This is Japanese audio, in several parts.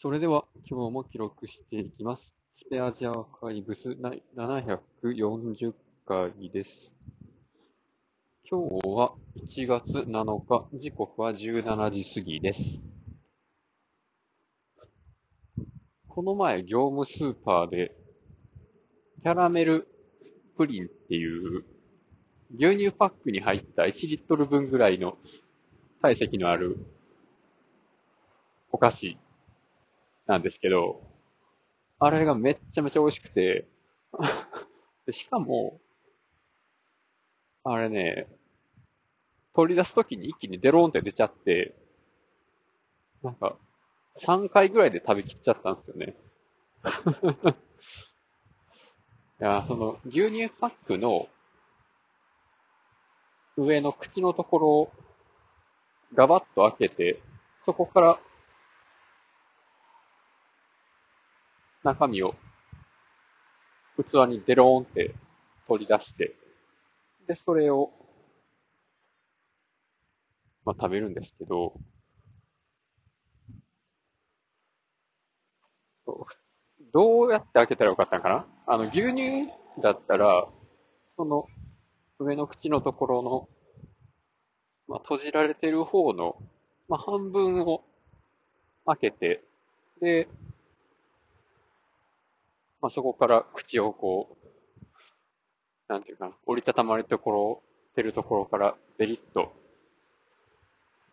それでは今日も記録していきます。スペアジアーカイブス740回です。今日は1月7日、時刻は17時過ぎです。この前、業務スーパーで、キャラメルプリンっていう、牛乳パックに入った1リットル分ぐらいの体積のあるお菓子なんですけど、あれがめっちゃめちゃ美味しくて、しかも、あれね、取り出すときに一気にデローンって出ちゃって、なんか、3回ぐらいで食べきっちゃったんですよね。いや、その、牛乳パックの上の口のところをガバッと開けて、そこから中身を器にデローンって取り出して、で、それを、まあ、食べるんですけど、どうやって開けたらよかったのかな？あの、牛乳だったら、その上の口のところの、まあ、閉じられてる方の、まあ、半分を開けて、で、まあ、そこから口をこう、なんていうかな、折りたたまれるところ、てるところからベリッと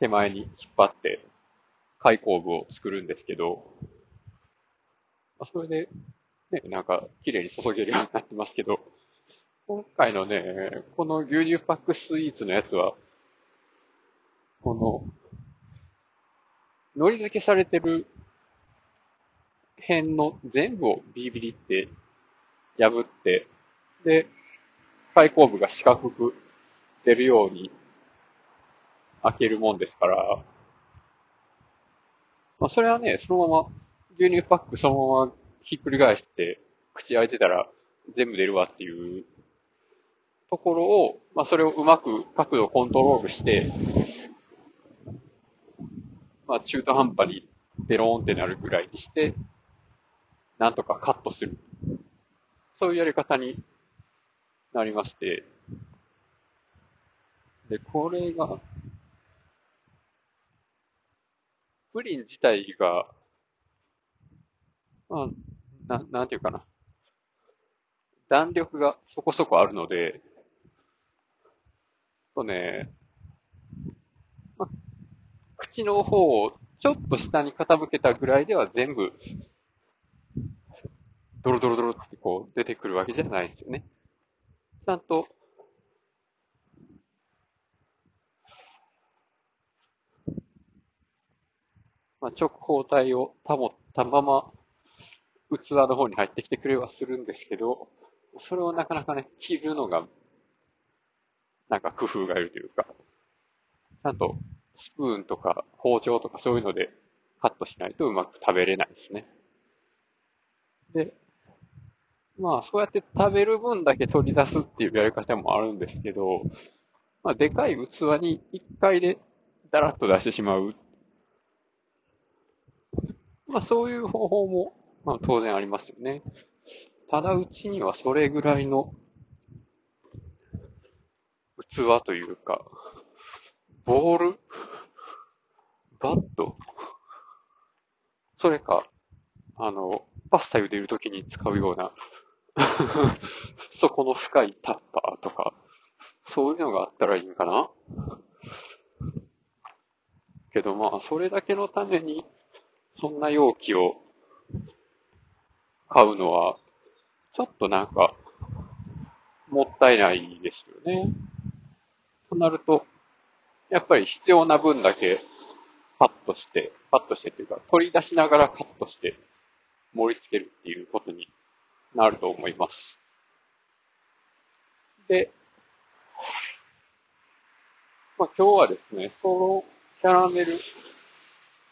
手前に引っ張って開口部を作るんですけど、まあ、それで、ね、なんか綺麗に注げるようになってますけど、今回のね、この牛乳パックスイーツのやつは、この、海苔付けされてる辺の全部をビリビリって破って、で、開口部が四角く出るように開けるもんですから、まあそれはね、そのまま牛乳パックそのままひっくり返して口開いてたら全部出るわっていうところを、まあそれをうまく角度をコントロールして、まあ中途半端にベローンってなるぐらいにして、なんとかカットする。そういうやり方になりまして。で、これが、プリン自体が、まあ、ななんていうかな。弾力がそこそこあるので、とね、まあ、口の方をちょっと下に傾けたぐらいでは全部ドロドロドロってこう出てくるわけじゃないですよね。ちゃんと、まあ、直方体を保ったまま器の方に入ってきてくれはするんですけど、それをなかなかね、切るのが、なんか工夫がいるというか、ちゃんとスプーンとか包丁とかそういうのでカットしないとうまく食べれないですね。で、まあ、そうやって食べる分だけ取り出すっていうやり方もあるんですけど、まあ、でかい器に一回でダラッと出してしまう。まあ、そういう方法も、まあ、当然ありますよね。ただ、うちにはそれぐらいの器というか、ボールバットそれか、あの、パスタ茹でるときに使うような 底の深いタッパーとか、そういうのがあったらいいんかな？けどまあ、それだけのために、そんな容器を買うのは、ちょっとなんか、もったいないですよね。となると、やっぱり必要な分だけカットして、カットしてっていうか、取り出しながらカットして盛り付けるっていうことになると思います。で、まあ、今日はですね、そのキャラメル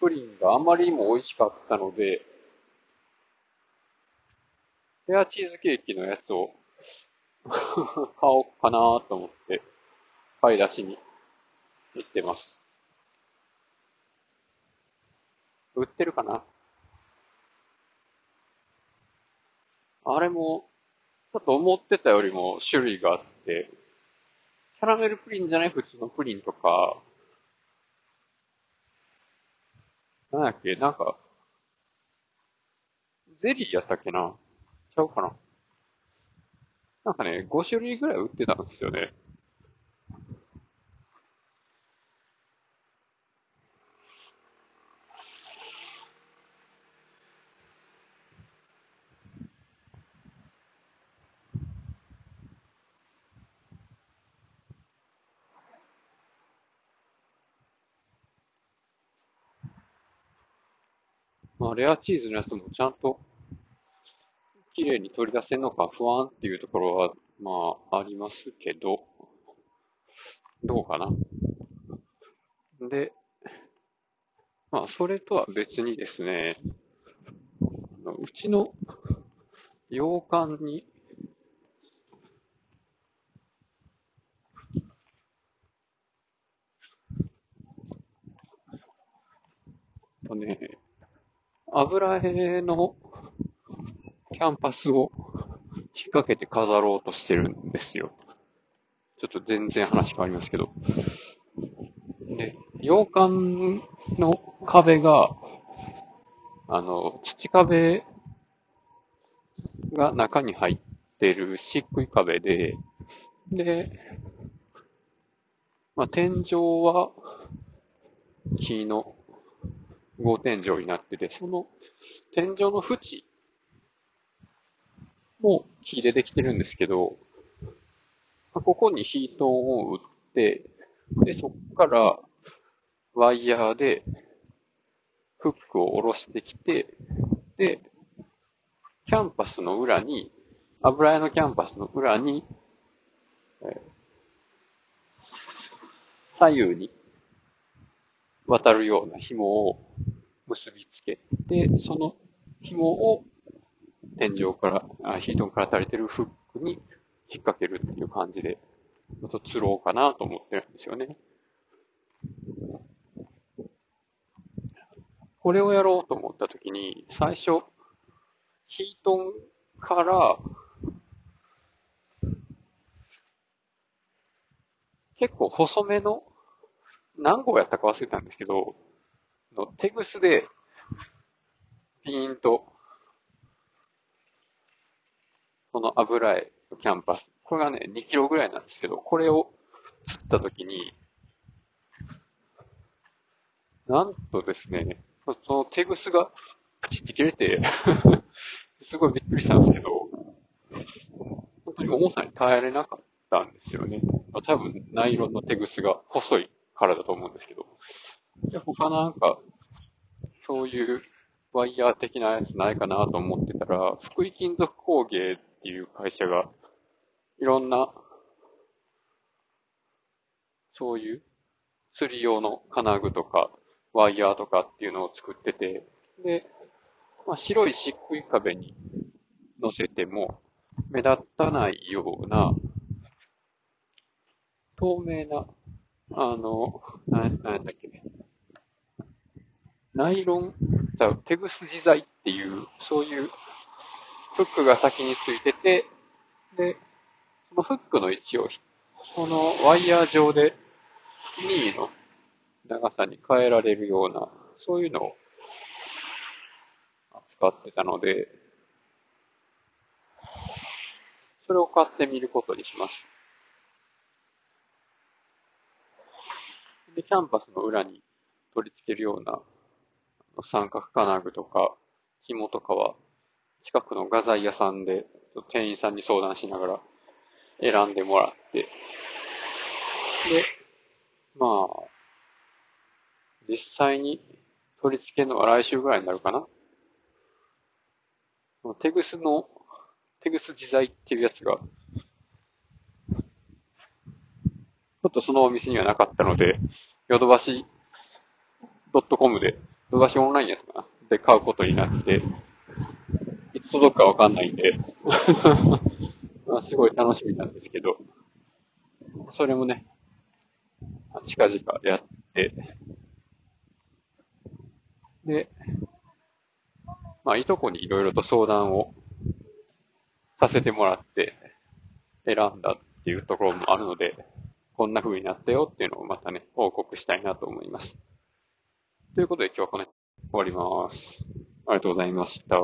プリンがあまりにも美味しかったので、レアチーズケーキのやつを 買おうかなと思って買い出しに行ってます。売ってるかな？あれも、ちょっと思ってたよりも種類があって、キャラメルプリンじゃない普通のプリンとか、なんだっけ、なんか、ゼリーやったっけな？ちゃうかな？なんかね、5種類ぐらい売ってたんですよね。まあ、レアチーズのやつもちゃんと綺麗に取り出せるのか不安っていうところは、まあ、ありますけど、どうかな。で、まあ、それとは別にですね、うちの洋館に、とね、油絵のキャンパスを引っ掛けて飾ろうとしてるんですよ。ちょっと全然話変わりますけど。で、洋館の壁が、あの、土壁が中に入ってる漆喰壁で、で、まあ、天井は木の格天井になってて、その天井の縁も木でできてるんですけど、ここにヒートンを打って、で、そっからワイヤーでフックを下ろしてきて、で、キャンパスの裏に、油絵のキャンパスの裏に、左右に渡るような紐を結びつけて、その紐を天井から、ヒートンから垂れてるフックに引っ掛けるっていう感じで、ちょっと釣ろうかなと思ってるんですよね。これをやろうと思ったときに、最初、ヒートンから、結構細めの、何号やったか忘れたんですけど、のテグスで、ピーンと、この油絵のキャンパス。これがね、2キロぐらいなんですけど、これを釣ったときに、なんとですね、そのテグスがプチって切れて すごいびっくりしたんですけど、本当に重さに耐えられなかったんですよね。多分、ナイロンのテグスが細いからだと思うんですけど。で、他なんか、そういうワイヤー的なやつないかなと思ってたら、福井金属工芸っていう会社が、いろんな、そういう釣り用の金具とか、ワイヤーとかっていうのを作ってて、で、まあ、白い漆喰壁に乗せても目立たないような、透明な、あの、な、なんだっけ、ナイロン、テグス自在っていう、そういうフックが先についてて、で、そのフックの位置を、このワイヤー上で任意の長さに変えられるような、そういうのを使ってたので、それを買ってみることにしました。で、キャンパスの裏に取り付けるような三角金具とか紐とかは近くの画材屋さんで店員さんに相談しながら選んでもらって、で、まあ、実際に取り付けるのは来週ぐらいになるかな。テグスの、テグス自在っていうやつが、ちょっとそのお店にはなかったので、ヨドバシ .com でヨドバシオンラインやつかな。で買うことになって、いつ届くかわかんないんで。まあ、すごい楽しみなんですけど、それもね、近々やって、で、まあ、いとこにいろいろと相談をさせてもらって選んだっていうところもあるので、こんな風になったよっていうのをまたね、報告したいなと思います。ということで今日はこの辺終わります。ありがとうございました。